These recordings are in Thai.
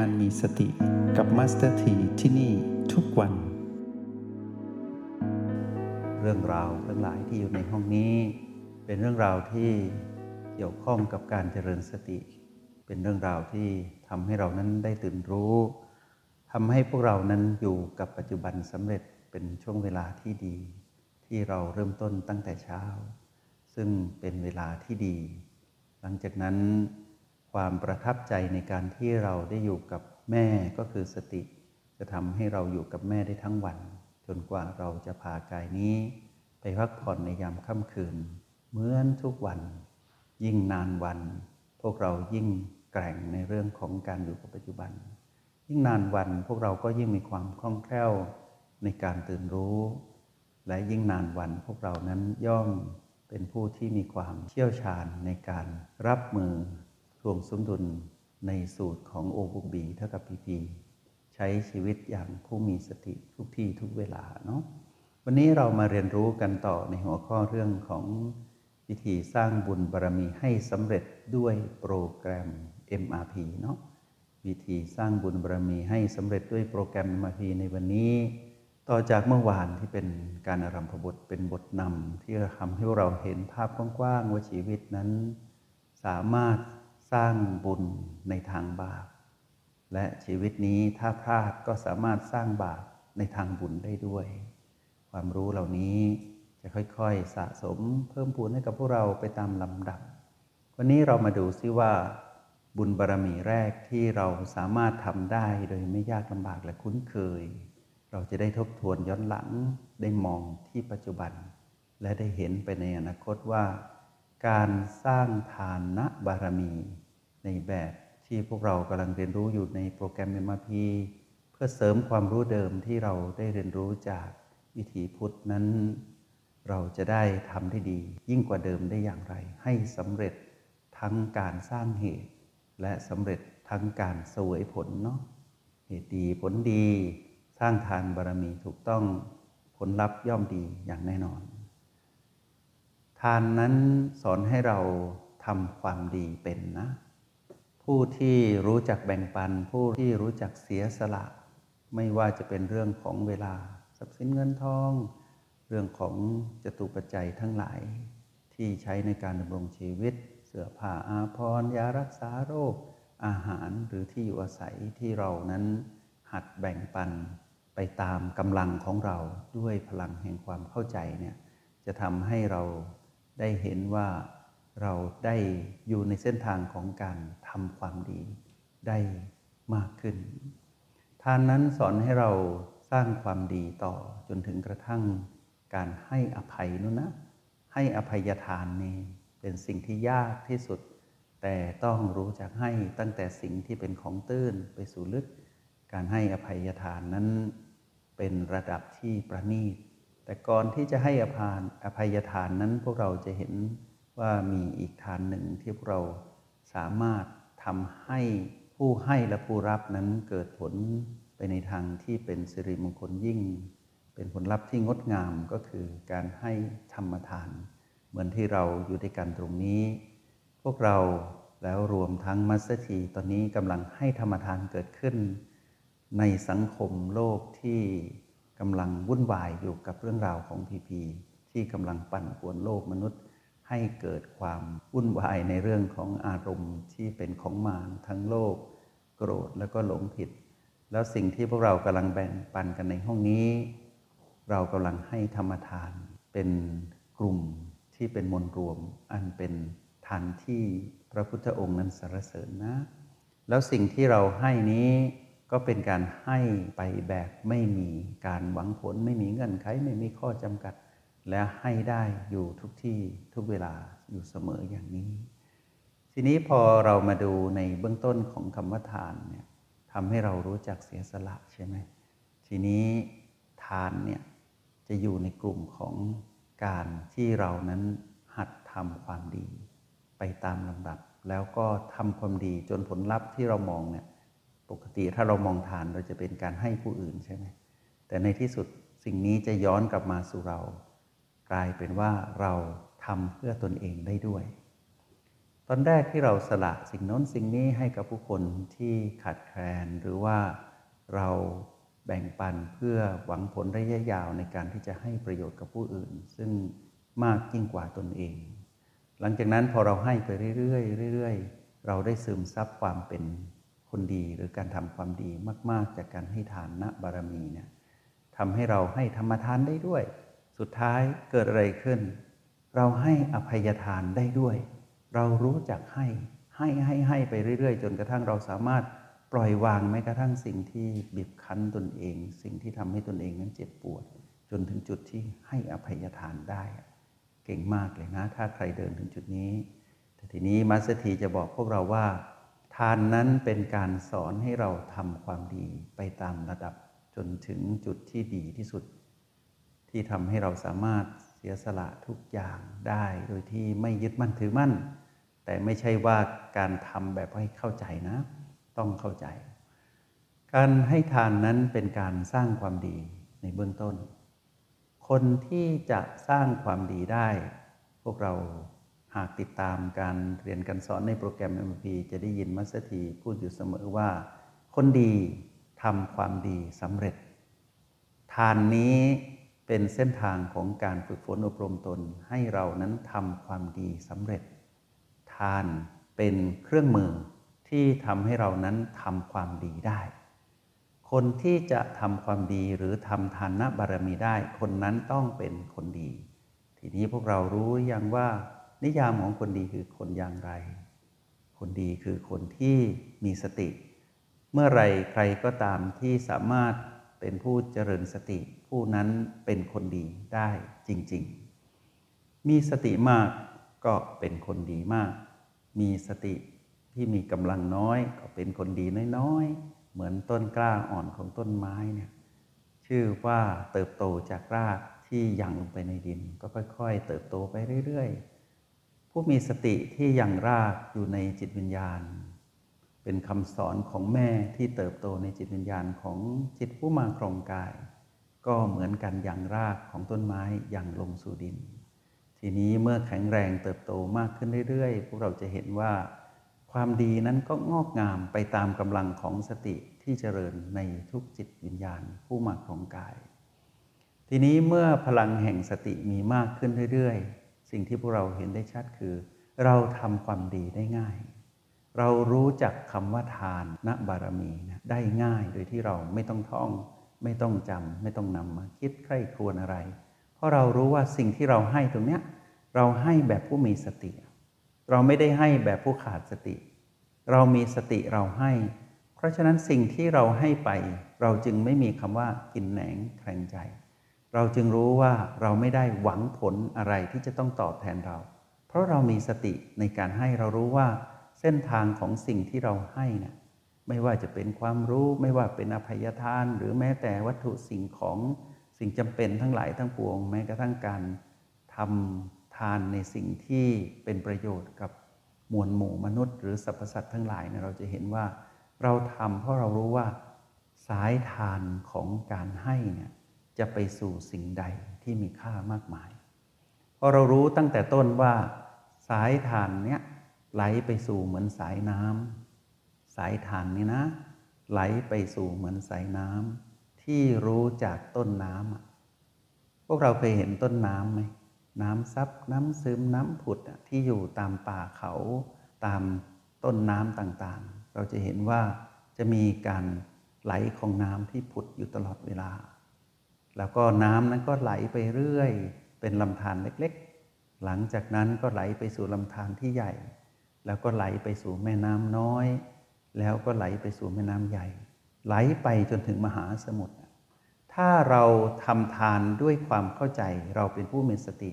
การมีสติกับ Master T ที่นี่ทุกวัน เรื่องราวทั้งหลายที่อยู่ในห้องนี้ เป็นเรื่องราวที่เกี่ยวข้องกับการเจริญสติ เป็นเรื่องราวที่ทำให้เรานั้นได้ตื่นรู้ทำให้พวกเรานั้นอยู่กับปัจจุบันสำเร็จเป็นช่วงเวลาที่ดี ที่เราเริ่มต้นตั้งแต่เช้า ซึ่งเป็นเวลาที่ดี หลังจากนั้น ความประทับใจในการที่เราได้อยู่กับแม่ก็คือสติ จะทำให้เราอยู่กับแม่ได้ทั้งวัน จนกว่าเราจะพากายนี้ ไปพักผ่อนในยามค่ำคืน เหมือนทุกวัน ยิ่งนานวัน พวกเรายิ่งแกร่งในเรื่องของการอยู่กับปัจจุบัน ยิ่งนานวันพวกเราก็ยิ่งมีความคล่องแคล่วในการตื่นรู้ และยิ่งนานวันพวกเรานั้นย่อมเป็นผู้ที่มีความเชี่ยวชาญในการรับมือ วมสมดุลในสูตรของโอบุบีเท่ากับพีพีใช้ชีวิตอย่างผู้มีสติทุกที่ทุกเวลาเนาะวันนี้เรามาเรียนรู้กันต่อในหัวข้อเรื่องของวิธีสร้างบุญบารรมีให้สำเร็จด้วยโปรแกรม MRP เนาะวิธีสร้างบุญบารรมีให้สำเร็จด้วยโปรแกรม MRP ในวันนี้ ต่อจากเมื่อวานที่เป็นการอารัมพบทเป็นบทนำที่ทำให้เราเห็นภาพกว้างๆว่าชีวิตนั้น สามารถ สร้างบุญในทางบาป และชีวิตนี้ถ้าพลาดก็สามารถสร้างบาปในทางบุญได้ด้วย ความรู้เหล่านี้จะค่อยๆ สะสมเพิ่มพูนให้กับพวกเราไปตามลำดับ วันนี้เรามาดูซิว่า บุญบารรมีแรกที่เราสามารถทำได้โดยไม่ยากลำบากและคุ้นเคย เราจะได้ทบทวนย้อนหลังได้มองที่ปัจจุบัน และได้เห็นไปในอนาคตว่า การสร้างทานนะบารมี ในแบบที่พวกเรากำลังเรียนรู้อยู่ในโปรแกรม MRP เพื่อเสริมความรู้เดิมที่เราได้เรียนรู้จากวิถีพุทธนั้น เราจะได้ทำได้ดี ยิ่งกว่าเดิมได้อย่างไร ให้สำเร็จทั้งการสร้างเหตุ และสำเร็จทั้งการเสวยผลเนาะเหตุดีผลดี สร้างทานบารมีถูกต้องผลลัพธ์ย่อมดีอย่างแน่นอน ทานนั้นสอนให้เราทำความดีเป็นนะ ผู้ที่รู้จักแบ่งปัน ผู้ที่รู้จักเสียสละ ไม่ว่าจะเป็นเรื่องของเวลาทรัพย์สินเงินทอง เรื่องของจตุปัจจัยทั้งหลาย ที่ใช้ในการดำรงชีวิต เสื้อผ้าอาภรณ์ยารักษาโรค อาหารหรือที่อยู่อาศัยที่เรานั้นหัดแบ่งปันไปตามกำลังของเราด้วยพลังแห่งความเข้าใจเนี่ยจะทำให้เราได้เห็นว่า เราได้อยู่ในเส้นทางของการทำความดีได้มากขึ้น ทานนั้นสอนให้เราสร้างความดีต่อจนถึงกระทั่งการให้อภัยนู่นนะ ให้อภัยทานนี่เป็นสิ่งที่ยากที่สุด แต่ต้องรู้จักให้ตั้งแต่สิ่งที่เป็นของตื้นไปสู่ลึก การให้อภัยทานนั้นเป็นระดับที่ประณีต แต่ก่อนที่จะให้อภานอภัยทานนั้นพวกเราจะเห็น ว่ามีอีกทานหนึ่งที่พวกเราสามารถทำให้ผู้ให้และผู้รับนั้นเกิดผลไปในทางที่เป็นสิริมงคลยิ่ง เป็นผลลัพธ์ที่งดงามก็คือการให้ธรรมทาน เหมือนที่เราอยู่ด้วยกันตรงนี้ พวกเราแล้วรวมทั้งมัสเตีตอนนี้กำลังให้ธรรมทานเกิดขึ้น ในสังคมโลกที่กำลังวุ่นวายอยู่กับเรื่องราวของพีพีที่กำลังปั่นป่วนโลกมนุษย์ ให้เกิดความวุ่นวายในเรื่องของอารมณ์ที่เป็นของมารทั้งโลกโกรธแล้วก็หลงผิด แล้วสิ่งที่พวกเรากำลังแบ่งปันกันในห้องนี้ เรากำลังให้ธรรมทาน เป็นกลุ่มที่เป็นมวลรวม อันเป็นทานที่พระพุทธองค์นั้นสรรเสริญนะ แล้วสิ่งที่เราให้นี้ก็เป็นการให้ไปแบบไม่มีการหวังผล ไม่มีเงื่อนไขไม่มีข้อจำกัด และให้ได้อยู่ทุกที่ทุกเวลาอยู่เสมออย่างนี้ ทีนี้พอเรามาดูในเบื้องต้นของคำว่าทานเนี่ยทำให้เรารู้จักเสียสละใช่ไหมทีนี้ทานเนี่ยจะอยู่ในกลุ่มของการที่เรานั้นหัดทำความดี ไปตามลำดับ แล้วก็ทำความดีจนผลลัพธ์ที่เรามองเนี่ยปกติถ้าเรามองทานเราจะเป็นการให้ผู้อื่นใช่ไหมแต่ในที่สุดสิ่งนี้จะย้อนกลับมาสู่เรา กลายเป็นว่าเราทำเพื่อตนเองได้ด้วย ตอนแรกที่เราสละสิ่งน้นสิ่งนี้ให้กับผู้คนที่ขาดแคลน หรือว่าเราแบ่งปันเพื่อหวังผลระยะยาวในการที่จะให้ประโยชน์กับผู้อื่น ซึ่งมากยิ่งกว่าตนเอง หลังจากนั้นพอเราให้ไปเรื่อยๆเรื่อยๆ เราได้ซึมซับความเป็นคนดีหรือการทำความดีมาก ๆ จากการให้ทานณบารมีเนี่ยทำให้เราให้ธรรมทานได้ด้วย สุดท้ายเกิดอะไรขึ้น เราให้อภัยทานได้ด้วย เรารู้จักให้ให้ให้ให้ไปเรื่อย ๆ จนกระทั่งเราสามารถปล่อยวางแม้กระทั่งสิ่งที่บีบคั้นตนเอง สิ่งที่ทำให้ตนเองนั้นเจ็บปวด จนถึงจุดที่ให้อภัยทานได้ เก่งมากเลยนะ ถ้าใครเดินถึงจุดนี้ แต่ทีนี้มัสถีจะบอกพวกเราว่า ทานนั้นเป็นการสอนให้เราทำความดีไปตามระดับจนถึงจุดที่ดีที่สุด ที่ทำให้เราสามารถเสียสละทุกอย่างได้ โดยที่ไม่ยึดมั่นถือมั่น แต่ไม่ใช่ว่าการทำแบบให้เข้าใจนะ ต้องเข้าใจ การให้ทานนั้นเป็นการสร้างความดีในเบื้องต้น คนที่จะสร้างความดีได้ พวกเราหากติดตามการเรียนการสอนในโปรแกรม MP จะได้ยินมัสถีพูดอยู่เสมอว่า คนดีทำความดีสำเร็จ ทานนี้ เป็นเส้นทางของการฝึกฝนอบรมตนให้เรานั้นทำความดีสำเร็จ ทานเป็นเครื่องมือที่ทำให้เรานั้นทำความดีได้ คนที่จะทำความดีหรือทำทานบารมีได้ คนนั้นต้องเป็นคนดี ทีนี้พวกเรารู้ยังว่า นิยามของคนดีคือคนอย่างไร คนดีคือคนที่มีสติ เมื่อไรใครก็ตามที่สามารถเป็นผู้เจริญสติ ผู้นั้นเป็นคนดีได้จริง ๆ มีสติมากก็เป็นคนดีมาก มีสติที่มีกำลังน้อยก็เป็นคนดีน้อยๆ เหมือนต้นกล้าอ่อนของต้นไม้เนี่ย ชื่อว่าเติบโตจากรากที่ยังลงไปในดิน ก็ค่อยๆ เติบโตไปเรื่อยๆ ผู้มีสติที่ยังรากอยู่ในจิตวิญญาณ เป็นคำสอนของแม่ที่เติบโตในจิตวิญญาณของจิตผู้มาครองกาย ก็เหมือนกันอย่างรากของต้นไม้อย่างลงสู่ดิน ทีนี้เมื่อแข็งแรงเติบโตมากขึ้นเรื่อยๆ พวกเราจะเห็นว่า ความดีนั้นก็งอกงามไปตามกำลังของสติที่เจริญในทุกจิตวิญญาณผู้มาของกาย ทีนี้เมื่อพลังแห่งสติมีมากขึ้นเรื่อยๆ สิ่งที่พวกเราเห็นได้ชัดคือ เราทำความดีได้ง่าย เรารู้จักคำว่าทานณบารมีนะได้ง่ายโดยที่เราไม่ต้องท่อง ไม่ต้องจำไม่ต้องนำมาคิดใคร่ครวญอะไร เพราะเรารู้ว่าสิ่งที่เราให้ตรงเนี้ยเราให้แบบผู้มีสติ เราไม่ได้ให้แบบผู้ขาดสติ เรามีสติเราให้ เพราะฉะนั้นสิ่งที่เราให้ไป เราจึงไม่มีคำว่ากินแหนงแคลงใจ เราจึงรู้ว่าเราไม่ได้หวังผลอะไรที่จะต้องตอบแทนเรา เพราะเรามีสติในการให้เรารู้ว่าเส้นทางของสิ่งที่เราให้นะ่ะ ไม่ว่าจะเป็นความรู้ไม่ว่าเป็นอภัยทาน หรือแม้แต่วัตถุสิ่งของสิ่งจำเป็นทั้งหลายทั้งปวง แม้กระทั่งการทำทานในสิ่งที่เป็นประโยชน์กับมวลหมู่มนุษย์ หรือสรรพสัตว์ทั้งหลายเนี่ยเราจะเห็นว่าเราทำเพราะเรารู้ว่าสายทานของการให้เนี่ยจะไปสู่สิ่งใดที่มีค่ามากมาย เพอเรารู้ตั้งแต่ต้นว่าสายทานเนี่ยไหลไปสู่เหมือนสายน้ำ สายทานนี่นะ ไหลไปสู่เหมือนสายน้ำที่รู้จากต้นน้ำพวกเราเคยเห็นต้นน้ำไหมน้ำซับน้ำซึมน้ำผุดที่อยู่ตามป่าเขาตามต้นน้ำต่างๆ เราจะเห็นว่าจะมีการไหลของน้ำที่ผุดอยู่ตลอดเวลา แล้วก็น้ำนั้นก็ไหลไปเรื่อย เป็นลำธารเล็กๆ หลังจากนั้นก็ไหลไปสู่ลำธารที่ใหญ่ แล้วก็ไหลไปสู่แม่น้ำน้อย แล้วก็ไหลไปสู่แม่น้ำใหญ่ ไหลไปจนถึงมหาสมุทรถ้าเราทำทานด้วยความเข้าใจเราเป็นผู้มีสติ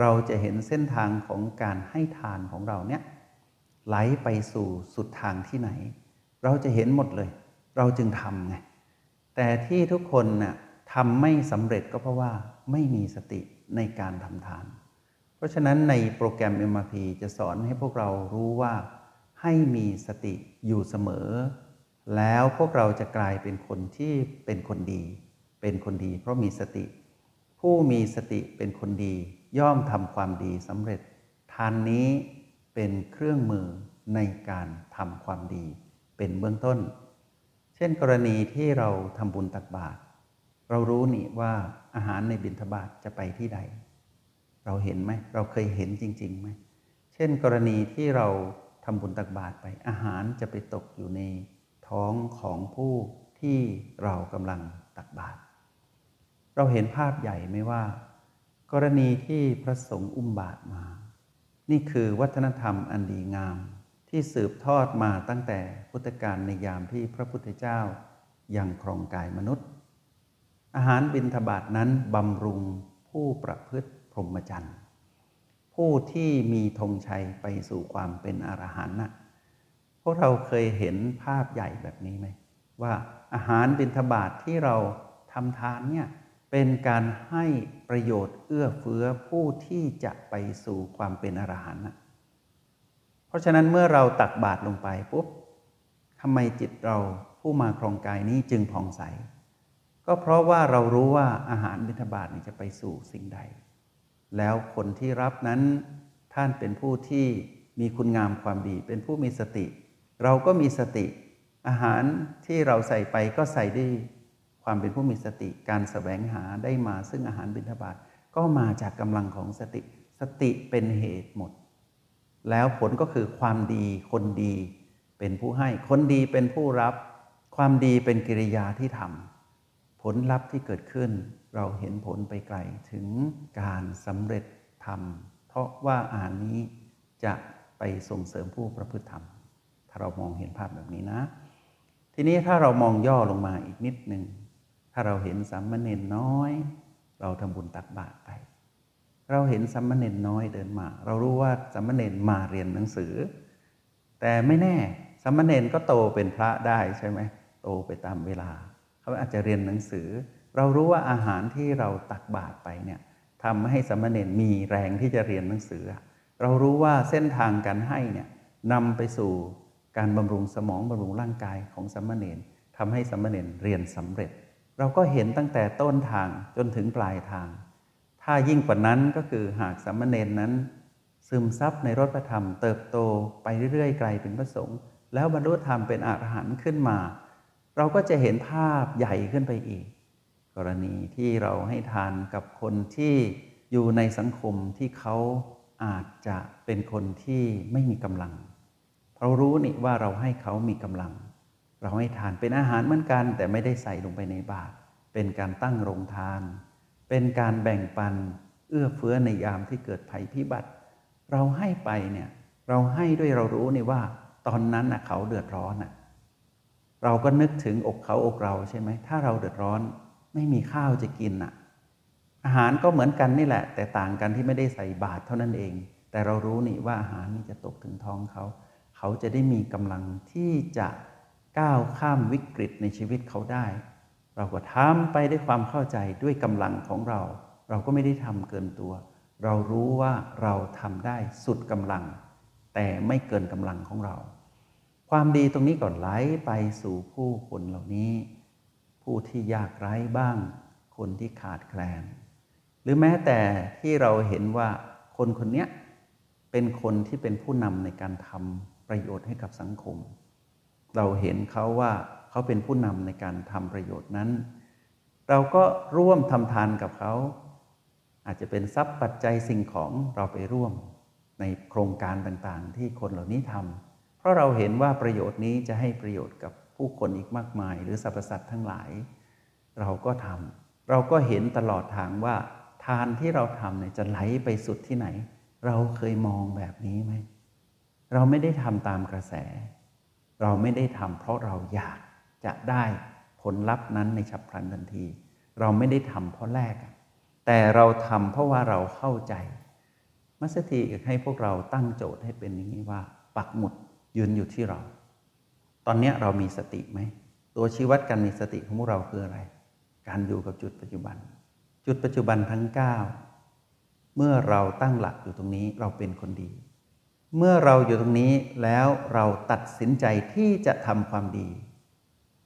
เราจะเห็นเส้นทางของการให้ทานของเราเนี่ยไหลไปสู่สุดทางที่ไหน เราจะเห็นหมดเลย เราจึงทำไงแต่ที่ทุกคนน่ะทำไม่สำเร็จก็เพราะว่าไม่มีสติในการทำทาน เพราะฉะนั้นในโปรแกรม MRP จะสอนให้พวกเรารู้ว่า ให้มีสติอยู่เสมอ แล้วพวกเราจะกลายเป็นคนที่เป็นคนดี เป็นคนดี เพราะมีสติ ผู้มีสติเป็นคนดี ย่อมทำความดีสำเร็จ ทานนี้เป็นเครื่องมือในการทำความดี เป็นเบื้องต้น เช่นกรณีที่เราทำบุญตักบาตรเรารู้นี่ว่าอาหารในบิณฑบาตจะไปที่ใด เราเห็นไหม เราเคยเห็นจริงๆไหม เช่นกรณีที่เรา ทำบุญตักบาตรไป อาหารจะไปตกอยู่ในท้องของผู้ที่เรากำลังตักบาตรเราเห็นภาพใหญ่ไหมว่า กรณีที่พระสงฆ์อุ้มบาตรมา นี่คือวัฒนธรรมอันดีงาม ที่สืบทอดมาตั้งแต่พุทธกาลในยามที่พระพุทธเจ้ายังครองกายมนุษย์ อาหารบิณฑบาตนั้นบำรุงผู้ประพฤติพรหมจรรย์ ผู้ที่มีธงชัยไปสู่ความเป็นอรหันต์นะพวกเราเคยเห็นภาพใหญ่แบบนี้ไหม ว่าอาหารบิณฑบาตทที่เราทำทานเนี่ยเป็นการให้ประโยชน์เอื้อเฟื้อผู้ที่จะไปสู่ความเป็นอรหันต์นะเพราะฉะนั้นเมื่อเราตักบาตรลงไปปุ๊บทำไมจิตเราผู้มาครองกายนี้จึงผ่องใส ก็เพราะว่าเรารู้ว่าอาหารบิณฑบาตนี่จะไปสู่สิ่งใด แล้วคนที่รับนั้นท่านเป็นผู้ที่มีคุณงามความดี เป็นผู้มีสติ เราก็มีสติ อาหารที่เราใส่ไปก็ใส่ด้วยความเป็นผู้มีสติการสแสวงหาได้มาซึ่งอาหารบิณฑบาตก็มาจากกำลังของสติ สติเป็นเหตุหมด แล้วผลก็คือความดีคนดีเป็นผู้ให้ คนดีเป็นผู้รับ ความดีเป็นกิริยาที่ทำผลลัพธ์ที่เกิดขึ้น เราเห็นผลไปไกลถึงการสำเร็จธรรม เพราะว่าอาหารนี้จะไปส่งเสริมผู้ประพฤติธรรม ถ้าเรามองเห็นภาพแบบนี้นะ ทีนี้ถ้าเรามองย่อลงมาอีกนิดหนึ่ง ถ้าเราเห็นสัมมเนนน้อย เราทำบุญตักบาตรไป เราเห็นสัมมเนนน้อยเดินมา เรารู้ว่าสัมมเนนมาเรียนหนังสือ แต่ไม่แน่สัมมเนนก็โตเป็นพระได้ใช่ไหมโตไปตามเวลา เขาอาจจะเรียนหนังสือ เรารู้ว่าอาหารที่เราตักบาตรไปเนี่ยทำให้สมณเณรมีแรงที่จะเรียนหนังสือ เรารู้ว่าเส้นทางการให้เนี่ยนำไปสู่การบำรุงสมองบำรุงร่างกายของสมณเณรทำให้สมณเณรเรียนสำเร็จ เราก็เห็นตั้งแต่ต้นทางจนถึงปลายทาง ถ้ายิ่งกว่านั้นก็คือหากสมณเณรนั้น ซึมซับในรถพระธรรม เติบโตไปเรื่อยๆไกลเป็นพระสงฆ์แล้วบรรลุธรรมเป็นอรหันต์ขึ้นมา เราก็จะเห็นภาพใหญ่ขึ้นไปอีก กรณีที่เราให้ทานกับคนที่อยู่ในสังคมที่เขาอาจจะเป็นคนที่ไม่มีกำลังเรารู้นี่ว่าเราให้เขามีกำลัง เราให้ทานเป็นอาหารเหมือนกัน แต่ไม่ได้ใส่ลงไปในบาตรเป็นการตั้งโรงทาน เป็นการแบ่งปันเอื้อเฟื้อในยามที่เกิดภัยพิบัติ เราให้ไปเนี่ยเราให้ด้วยเรารู้นี่ว่า ตอนนั้นนะเขาเดือดร้อนนะเราก็นึกถึงอกเขาอกเราใช่ไหมถ้าเราเดือดร้อน ไม่มีข้าวจะกินอะ อาหารก็เหมือนกันนี่แหละ แต่ต่างกันที่ไม่ได้ใส่บาตรเท่านั้นเอง แต่เรารู้นี่ว่าอาหารนี่จะตกถึงท้องเขา เขาจะได้มีกำลังที่จะก้าวข้ามวิกฤตในชีวิตเขาได้ เราก็ทำไปด้วยความเข้าใจด้วยกำลังของเรา เราก็ไม่ได้ทำเกินตัว เรารู้ว่าเราทำได้สุดกำลัง แต่ไม่เกินกำลังของเรา ความดีตรงนี้ก่อนไหลไปสู่ผู้คนเหล่านี้ ผู้ที่ยากไร้บ้าง คนที่ขาดแคลน หรือแม้แต่ที่เราเห็นว่าคนคนนี้เป็นคนที่เป็นผู้นำในการทำประโยชน์ให้กับสังคม เราเห็นเขาว่าเขาเป็นผู้นำในการทำประโยชน์นั้น เราก็ร่วมทำทานกับเขา อาจจะเป็นทรัพย์ปัจจัยสิ่งของเราไปร่วมในโครงการต่างๆ ที่คนเหล่านี้ทำเพราะเราเห็นว่าประโยชน์นี้จะให้ประโยชน์กับ ผู้คนอีกมากมาย หรือสรรพสัตว์ทั้งหลาย เราก็ทำเราก็เห็นตลอดทางว่าทานที่เราทำเนี่ยจะไหลไปสุดที่ไหน เราเคยมองแบบนี้ไหม เราไม่ได้ทำตามกระแส เราไม่ได้ทำเพราะเราอยากจะได้ผลลัพธ์นั้นในฉับพลันทันที เราไม่ได้ทำเพราะแรก แต่เราทำเพราะว่าเราเข้าใจ มัสถีอยากให้พวกเราตั้งโจทย์ให้เป็นอย่างนี้ว่า ปักหมุดยืนอยู่ที่เรา ตอนนี้เรามีสติไหม ตัวชี้วัดการมีสติของพวกเราคืออะไร การอยู่กับจุดปัจจุบัน จุดปัจจุบันทั้ง 9 เมื่อเราตั้งหลักอยู่ตรงนี้เราเป็นคนดี เมื่อเราอยู่ตรงนี้แล้วเราตัดสินใจที่จะทำความดี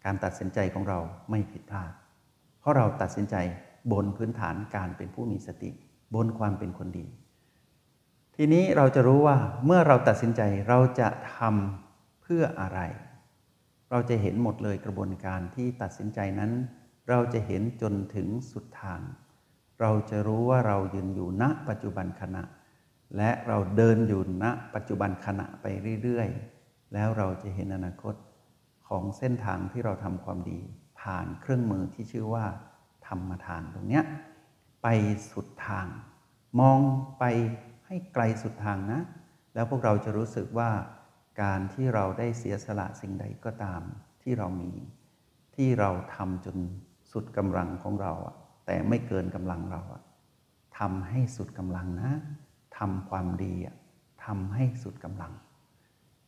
การตัดสินใจของเราไม่ผิดพลาด เพราะเราตัดสินใจบนพื้นฐานการเป็นผู้มีสติ บนความเป็นคนดีททีนี้เราจะรู้ว่าเมื่อเราตัดสินใจเราจะทำเพื่ออะไร เราจะเห็นหมดเลยกระบวนการที่ตัดสินใจนั้น เราจะเห็นจนถึงสุดทาง เราจะรู้ว่าเรายืนอยู่ณปัจจุบันขณะ และเราเดินอยู่ณปัจจุบันขณะไปเรื่อยๆ แล้วเราจะเห็นอนาคตของเส้นทางที่เราทำความดี ผ่านเครื่องมือที่ชื่อว่า ธรรมทานตรงเนี้ยไปสุดทาง มองไปให้ไกลสุดทางนะ แล้วพวกเราจะรู้สึกว่า การที่เราได้เสียสละสิ่งใดก็ตามที่เรามี ที่เราทำจนสุดกำลังของเราอะแต่ไม่เกินกำลังเราอะทำให้สุดกำลังนะทำความดีอะทำให้สุดกำลัง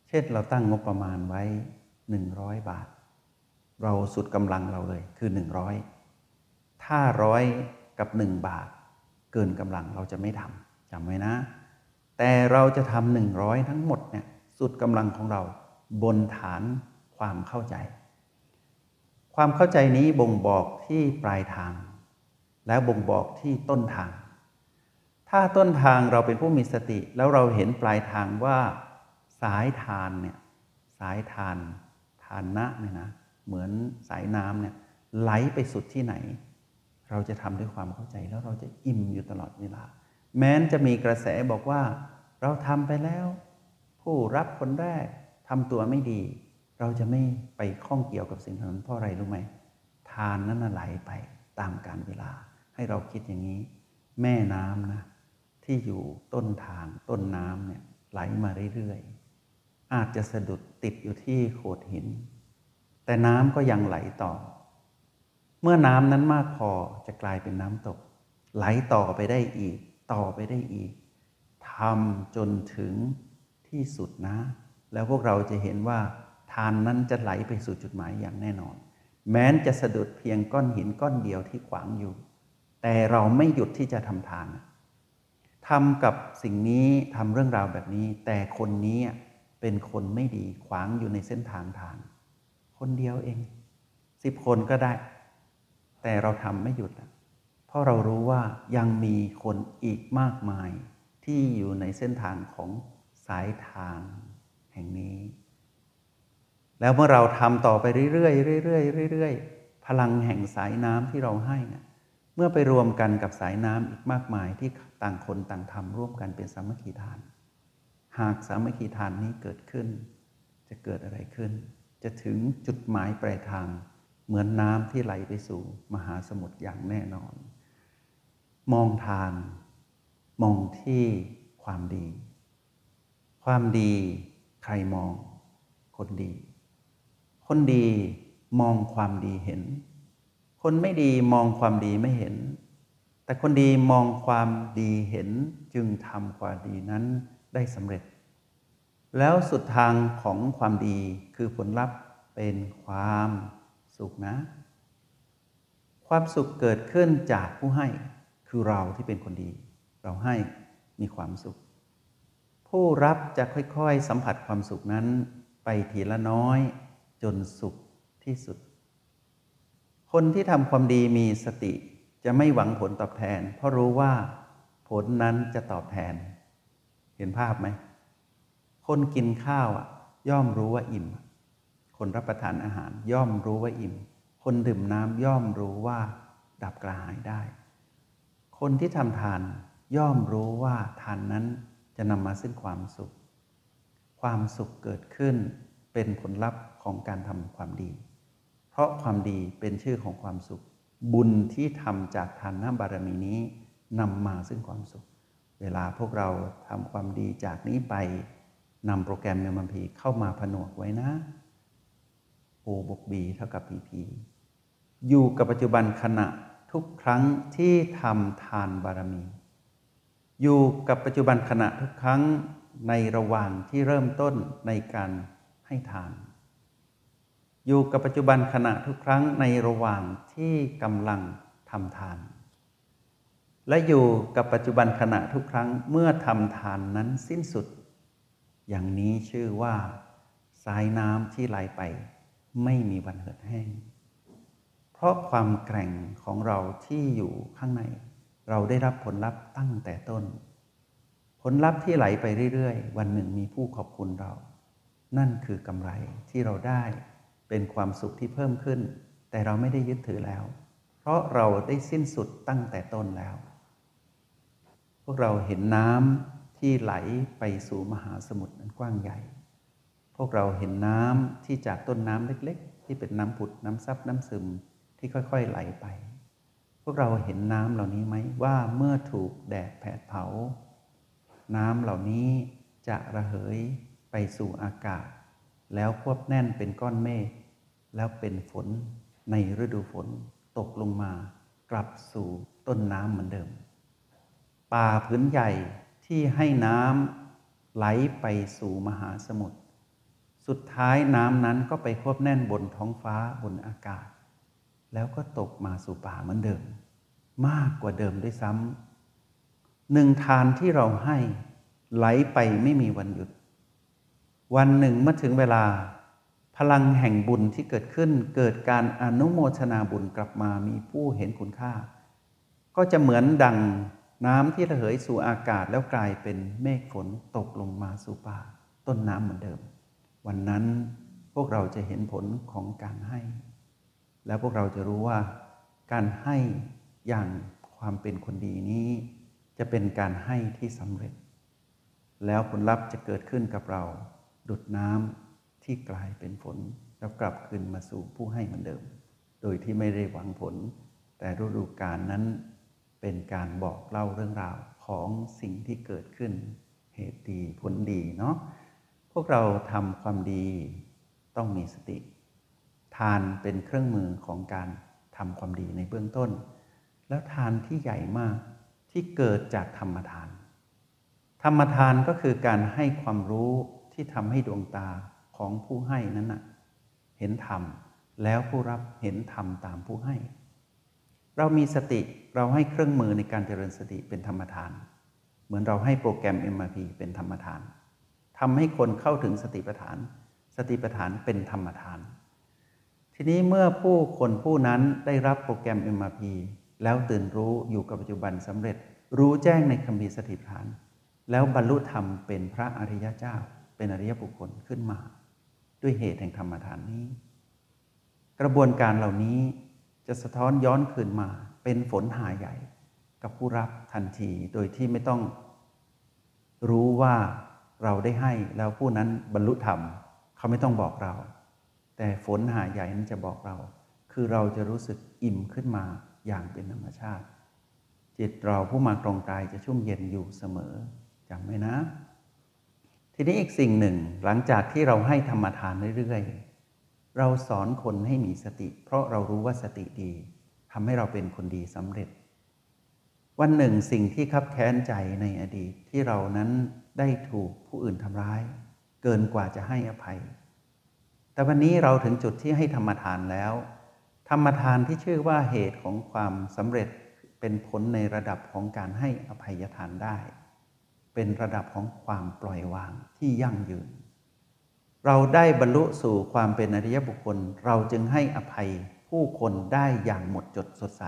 เช่นเราตั้งงบประมาณไว้ 100 บาท เราสุดกำลังเราเลยคือ 100 ถ้าร้อยกับ 1 บาท เกินกำลังเราจะไม่ทำจำไว้นะ แต่เราจะทำหนึ่งร้อยทั้งหมดเนี่ย สุดกำลังของเราบนฐานความเข้าใจ ความเข้าใจนี้บ่งบอกที่ปลายทาง และบ่งบอกที่ต้นทาง ถ้าต้นทางเราเป็นผู้มีสติ แล้วเราเห็นปลายทางว่า สายทานเนี่ยสายทานทานนะเนี่ยนะเหมือนสายน้ำเนี่ยไหลไปสุดที่ไหน เราจะทำด้วยความเข้าใจแล้วเราจะอิ่มอยู่ตลอดเวลา แม้นจะมีกระแสบอกว่า เราทำไปแล้ว ผู้รับคนแรกทำตัวไม่ดี เราจะไม่ไปข้องเกี่ยวกับสิ่งนั้นเพราะอะไรรู้ไหมทานนั้นไหลไปตามกาลเวลา ให้เราคิดอย่างนี้ แม่น้ำนะที่อยู่ต้นทางต้นน้ำเนี่ยไหลมาเรื่อยๆอาจจะสะดุดติดอยู่ที่โขดหิน แต่น้ำก็ยังไหลต่อ เมื่อน้ำนั้นมากพอจะกลายเป็นน้ำตก ไหลต่อไปได้อีก ต่อไปได้อีกทำจนถึง ที่สุดนะ แล้วพวกเราจะเห็นว่าทานนั้นจะไหลไปสู่จุดหมายอย่างแน่นอน แม้นจะสะดุดเพียงก้อนหินก้อนเดียวที่ขวางอยู่ แต่เราไม่หยุดที่จะทำทานทำกับสิ่งนี้ทำเรื่องราวแบบนี้ แต่คนนี้เป็นคนไม่ดีขวางอยู่ในเส้นทางทางคนเดียวเองสิบคนก็ได้ แต่เราทำไม่หยุด เพราะเรารู้ว่ายังมีคนอีกมากมายที่อยู่ในเส้นทางของ สายทางแห่งนี้ แล้วเมื่อเราทำต่อไปเรื่อยๆเรื่อยๆเรื่อยๆพลังแห่งสายน้ำที่เราให้เนี่ยเมื่อไปรวมกันกับสายน้ำอีกมากมายที่ต่างคนต่างทำร่วมกันเป็นสามัคคีทาน หากสามัคคีทานนี้เกิดขึ้น จะเกิดอะไรขึ้น จะถึงจุดหมายปลายทาง เหมือนน้ำที่ไหลไปสู่มหาสมุทรอย่างแน่นอน มองทาง มองที่ความดี ความดีใครมอง คนดี คนดีมองความดีเห็น คนไม่ดีมองความดีไม่เห็น แต่คนดีมองความดีเห็นจึงทำความดีนั้นได้สำเร็จ แล้วสุดทางของความดีคือผลลัพธ์เป็นความสุขนะ ความสุขเกิดขึ้นจากผู้ให้คือเราที่เป็นคนดี เราให้มีความสุข ผู้รับจะค่อยๆ สัมผัสความสุขนั้น ไปทีละน้อยจนสุขที่สุด คนที่ทำความดีมีสติจะไม่หวังผลตอบแทน เพราะรู้ว่าผลนั้นจะตอบแทน เห็นภาพไหม คนกินข้าวย่อมรู้ว่าอิ่ม คนรับประทานอาหารย่อมรู้ว่าอิ่ม คนดื่มน้ำย่อมรู้ว่า ดับกระหายได้ คนที่ทำทานย่อมรู้ว่าทานนั้น จะนำมาซึ่งความสุข ความสุขเกิดขึ้นเป็นผลลัพธ์ของการทำความดี เพราะความดีเป็นชื่อของความสุข บุญที่ทำจากทานน้ำบารมีนี้นำมาซึ่งความสุข เวลาพวกเราทำความดีจากนี้ไปนำโปรแกรมเมมัมพีเข้ามาผนวกไว้นะโอบกบีเท่ากับพีพีอยู่กับปัจจุบันขณะทุกครั้งที่ทำทานบารมี อยู่กับปัจจุบันขณะทุกครั้งในระหว่างที่เริ่มต้นในการให้ทาน อยู่กับปัจจุบันขณะทุกครั้งในระหว่างที่กำลังทำทาน และอยู่กับปัจจุบันขณะทุกครั้งเมื่อทำทานนั้นสิ้นสุด อย่างนี้ชื่อว่า สายน้ำที่ไหลไปไม่มีวันเหือดแห้ง เพราะความแกร่งของเราที่อยู่ข้างใน เราได้รับผลลัพธ์ตั้งแต่ต้น ผลลัพธ์ที่ไหลไปเรื่อยๆ วันหนึ่งมีผู้ขอบคุณเรา นั่นคือกำไรที่เราได้เป็นความสุขที่เพิ่มขึ้น แต่เราไม่ได้ยึดถือแล้ว เพราะเราได้สิ้นสุดตั้งแต่ต้นแล้ว พวกเราเห็นน้ำที่ไหลไปสู่มหาสมุทรนั้นกว้างใหญ่ พวกเราเห็นน้ำที่จากต้นน้ำเล็ก ๆ ที่เป็นน้ำผุดน้ำซับน้ำซึมที่ค่อย ๆ ไหลไป พวกเราเห็นน้ำเหล่านี้ไหมว่าเมื่อถูกแดดแผดเผา น้ำเหล่านี้จะระเหยไปสู่อากาศ แล้วควบแน่นเป็นก้อนเมฆแล้วเป็นฝนในฤดูฝนตกลงมากลับสู่ต้นน้ำเหมือนเดิม ป่าพื้นใหญ่ที่ให้น้ำไหลไปสู่มหาสมุทรสุดท้ายน้ำนั้นก็ไปควบแน่นบนท้องฟ้าบนอากาศ แล้วก็ตกมาสู่ป่าเหมือนเดิม มากกว่าเดิมด้วยซ้ำหนึ่งทานที่เราให้ไหลไปไม่มีวันหยุด วันหนึ่งเมื่อถึงเวลา พลังแห่งบุญที่เกิดขึ้น เกิดการอนุโมทนาบุญกลับมามีผู้เห็นคุณค่า ก็จะเหมือนดังน้ำที่ระเหยสู่อากาศแล้วกลายเป็นเมฆฝนตกลงมาสู่ป่า ต้นน้ำเหมือนเดิม วันนั้นพวกเราจะเห็นผลของการให้ แล้วพวกเราจะรู้ว่า การให้อย่างความเป็นคนดีนี้ จะเป็นการให้ที่สำเร็จ แล้วผลลัพธ์จะเกิดขึ้นกับเรา ดุดน้ำที่กลายเป็นฝนแล้วกลับคืนมาสู่ผู้ให้เหมือนเดิม โดยที่ไม่ได้หวังผล แต่ฤดูกาลนั้นเป็นการบอกเล่าเรื่องราวของสิ่งที่เกิดขึ้น เหตุดีผลดีเนาะพวกเราทำความดีต้องมีสติานเป็นเครื่องมือของการทำความดีในเบื้องต้น แล้วทานที่ใหญ่มากที่เกิดจากธรรมทาน ธรรมทานก็คือการให้ความรู้ที่ทำให้ดวงตาของผู้ให้นั้นนะเห็นธรรมแล้วผู้รับเห็นธรรมตามผู้ให้ เรามีสติเราให้เครื่องมือในการเจริญสติเป็นธรรมทาน เหมือนเราให้โปรแกรม MRP เป็นธรรมทานทำให้คนเข้าถึงสติปัฏฐาน สติปัฏฐานเป็นธรรมทาน ทีนี้เมื่อผู้คนผู้นั้นได้รับโปรแกรม MRP แล้วตื่นรู้อยู่กับปัจจุบันสำเร็จ รู้แจ้งในคำพีสติปัฏฐาน แล้วบรรลุธรรมเป็นพระอริยเจ้า เป็นอริยบุคคลขึ้นมา ด้วยเหตุแห่งธรรมทานนี้ กระบวนการเหล่านี้จะสะท้อนย้อนคืนมาเป็นฝนหาใหญ่ กับผู้รับทันทีโดยที่ไม่ต้อง รู้ว่าเราได้ให้แล้วผู้นั้นบรรลุธรรม เขาไม่ต้องบอกเรา แต่ฝนหาใหญ่นั้นจะบอกเรา คือเราจะรู้สึกอิ่มขึ้นมาอย่างเป็นธรรมชาติ จิตเราผู้มาตรงกายจะชุ่มเย็นอยู่เสมอจำไว้นะ ทีนี้อีกสิ่งหนึ่งหลังจากที่เราให้ธรรมทานเรื่อยๆ เราสอนคนให้มีสติ เพราะเรารู้ว่าสติดีทำให้เราเป็นคนดีสำเร็จ วันหนึ่งสิ่งที่คับแค้นใจในอดีตที่เรานั้นได้ถูกผู้อื่นทำร้าย เกินกว่าจะให้อภัย แต่วันนี้เราถึงจุดที่ให้ธรรมทานแล้ว ธรรมทานที่ชื่อว่าเหตุของความสำเร็จเป็นผลในระดับของการให้อภัยทานได้ เป็นระดับของความปล่อยวางที่ยั่งยืน เราได้บรรลุสู่ความเป็นอริยบุคคล เราจึงให้อภัยผู้คนได้อย่างหมดจดสดใส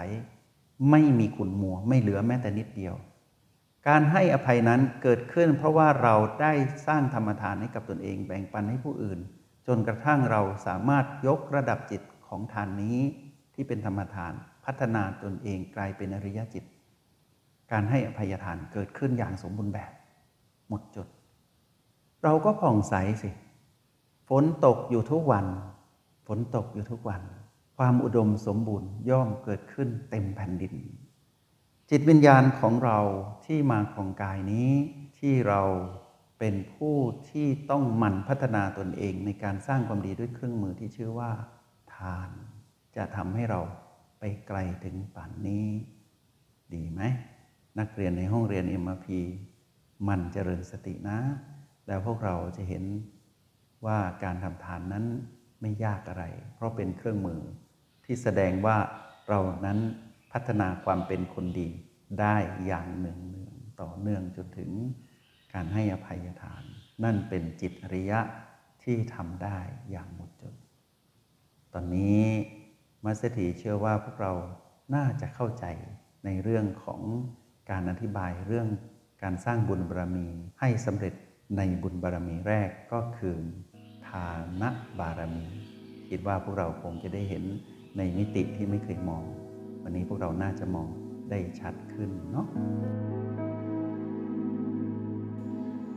ไม่มีขุนมัวไม่เหลือแม้แต่นิดเดียว การให้อภัยนั้นเกิดขึ้นเพราะว่าเราได้สร้างธรรมทานให้กับตนเองแบ่งปันให้ผู้อื่น จนกระทั่งเราสามารถยกระดับจิตของทานนี้ที่เป็นธรรมทานพัฒนาตนเองกลายเป็นอริยจิต การให้อภัยทานเกิดขึ้นอย่างสมบูรณ์แบบ หมดจด เราก็ผ่องใสสิ ฝนตกอยู่ทุกวัน ฝนตกอยู่ทุกวัน ความอุดมสมบูรณ์ย่อมเกิดขึ้นเต็มแผ่นดิน จิตวิญญาณของเราที่มาของกายนี้ที่เรา เป็นผู้ที่ต้องหมั่นพัฒนาตนเองในการสร้างความดีด้วยเครื่องมือที่ชื่อว่า ทาน จะทำให้เราไปไกลถึงป่านนี้ ดีไหม นักเรียนในห้องเรียน MRP มันเจริญสตินะ แล้วพวกเราจะเห็นว่าการทำทานนั้นไม่ยากอะไร เพราะเป็นเครื่องมือที่แสดงว่าเรานั้นพัฒนาความเป็นคนดีได้อย่างหนึ่งเนืองต่อเนื่องจนถึง การให้อภัยทาน นั่นเป็นจิตอริยะที่ทำได้อย่างหมดจด ตอนนี้มัสถีเชื่อว่าพวกเราน่าจะเข้าใจในเรื่องของการอธิบายเรื่องการสร้างบุญบารรมีให้สำเร็จในบุญบารรมีแรกก็คือทานบารมี คิดว่าพวกเราคงจะได้เห็นในมิติที่ไม่เคยมอง วันนี้พวกเราน่าจะมองได้ชัดขึ้นเนาะ